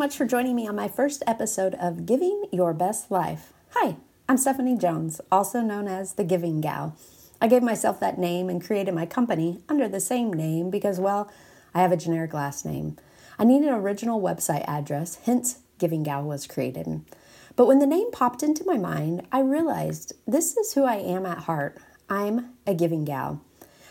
Much for joining me on my first episode of Giving Your Best Life. Hi, I'm Stephanie Jones, also known as the Giving Gal. I gave myself that name and created my company under the same name because, well, I have a generic last name. I need an original website address, hence, Giving Gal was created. But when the name popped into my mind, I realized this is who I am at heart. I'm a giving gal.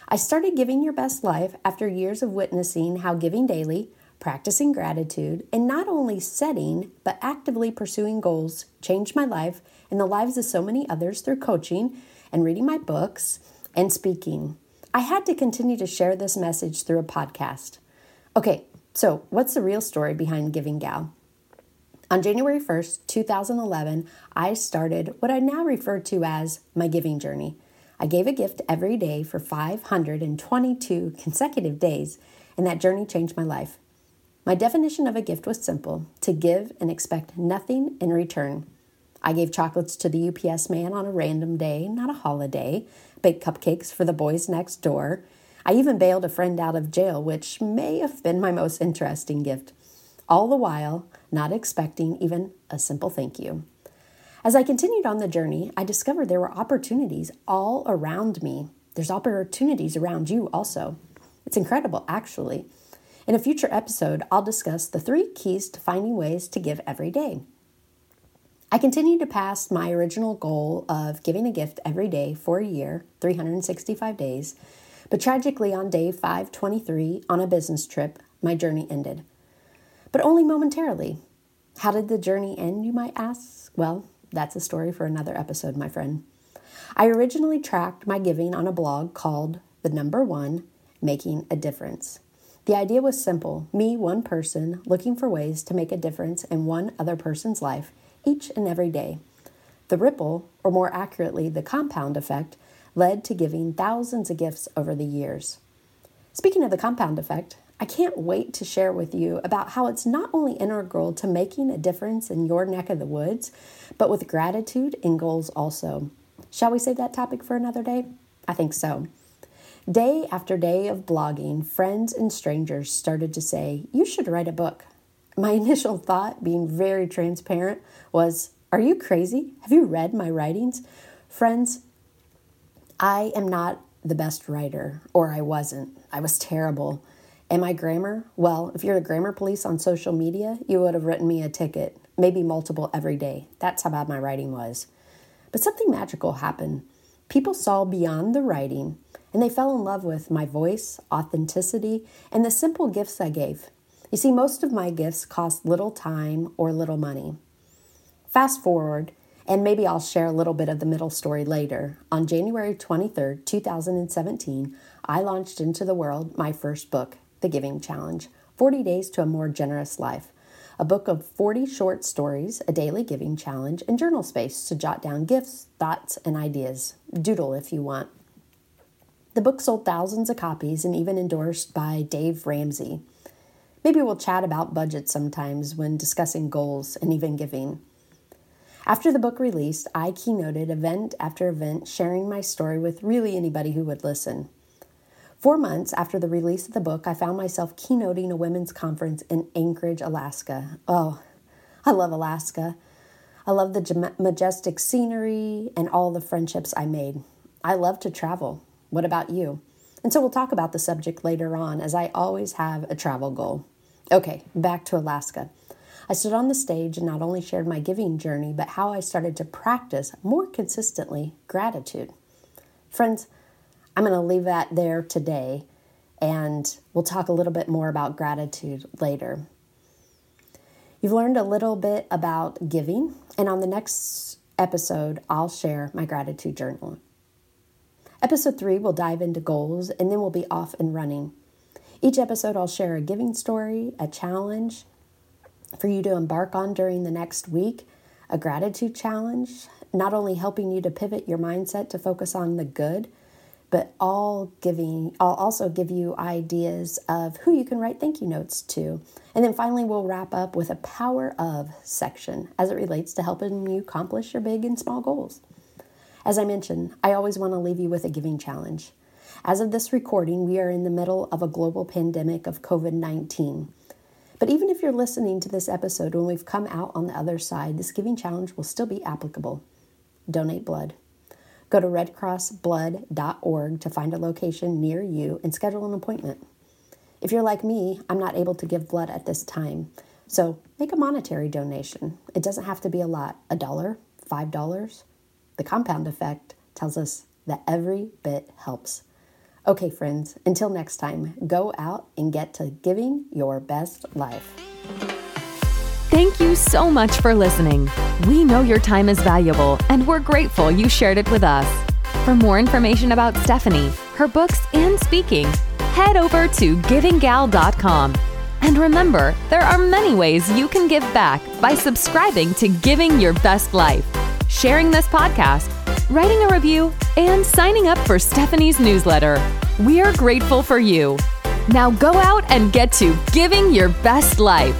I started Giving Your Best Life after years of witnessing how giving daily, practicing gratitude, and not only setting, but actively pursuing goals changed my life and the lives of so many others through coaching and reading my books and speaking. I had to continue to share this message through a podcast. Okay, so what's the real story behind Giving Gal? On January 1st, 2011, I started what I now refer to as my giving journey. I gave a gift every day for 522 consecutive days, and that journey changed my life. My definition of a gift was simple to give and expect nothing in return. I gave chocolates to the UPS man on a random day, not a holiday, baked cupcakes for the boys next door. I even bailed a friend out of jail, which may have been my most interesting gift. All the while, not expecting even a simple thank you. As I continued on the journey, I discovered there were opportunities all around me. There's opportunities around you also. It's incredible, actually. In a future episode, I'll discuss the three keys to finding ways to give every day. I continued to pass my original goal of giving a gift every day for a year, 365 days, but tragically on day 523 on a business trip, my journey ended. But only momentarily. How did the journey end, you might ask? Well, that's a story for another episode, my friend. I originally tracked my giving on a blog called The Number One Making a Difference. The idea was simple me, one person, looking for ways to make a difference in one other person's life each and every day. The ripple, or more accurately, the compound effect, led to giving thousands of gifts over the years. Speaking of the compound effect, I can't wait to share with you about how it's not only integral to making a difference in your neck of the woods, but with gratitude and goals also. Shall we save that topic for another day? I think so. Day after day of blogging, friends and strangers started to say, You should write a book. My initial thought, being very transparent, was, Are you crazy? Have you read my writings? Friends, I am not the best writer, or I wasn't. I was terrible. Am I grammar? Well, if you're the grammar police on social media, you would have written me a ticket, maybe multiple every day. That's how bad my writing was. But something magical happened. People saw beyond the writing and they fell in love with my voice, authenticity, and the simple gifts I gave. You see, most of my gifts cost little time or little money. Fast forward, and maybe I'll share a little bit of the middle story later. On January 23rd, 2017, I launched into the world my first book, The Giving Challenge 40 Days to a More Generous Life. A book of 40 short stories, a daily giving challenge, and journal space to jot down gifts, thoughts, and ideas. Doodle if you want. The book sold thousands of copies and even endorsed by Dave Ramsey. Maybe we'll chat about budget sometimes when discussing goals and even giving. After the book released, I keynoted event after event, sharing my story with really anybody who would listen. Four months after the release of the book, I found myself keynoting a women's conference in Anchorage, Alaska. Oh, I love Alaska. I love the majestic scenery and all the friendships I made. I love to travel. What about you? And so we'll talk about the subject later on, as I always have a travel goal. Okay, back to Alaska. I stood on the stage and not only shared my giving journey, but how I started to practice more consistently gratitude. Friends, I'm going to leave that there today, and we'll talk a little bit more about gratitude later. You've learned a little bit about giving, and on the next episode, I'll share my gratitude journal. Episode three, we'll dive into goals, and then we'll be off and running. Each episode, I'll share a giving story, a challenge for you to embark on during the next week, a gratitude challenge, not only helping you to pivot your mindset to focus on the good, but all giving I'll also give you ideas of who you can write thank you notes to. And then finally we'll wrap up with a power of section as it relates to helping you accomplish your big and small goals. As I mentioned, I always want to leave you with a giving challenge. As of this recording, we are in the middle of a global pandemic of COVID 19. But even if you're listening to this episode when we've come out on the other side, this giving challenge will still be applicable. Donate blood. Go to redcrossblood.org to find a location near you and schedule an appointment. If you're like me, I'm not able to give blood at this time, so make a monetary donation. It doesn't have to be a lot a dollar, five dollars. The compound effect tells us that every bit helps. Okay, friends, until next time, go out and get to giving your best life. Thank you so much for listening. We know your time is valuable, and we're grateful you shared it with us. For more information about Stephanie, her books, and speaking, head over to givinggal.com. And remember, there are many ways you can give back by subscribing to Giving Your Best Life, sharing this podcast, writing a review, and signing up for Stephanie's newsletter. We are grateful for you. Now go out and get to giving your best life.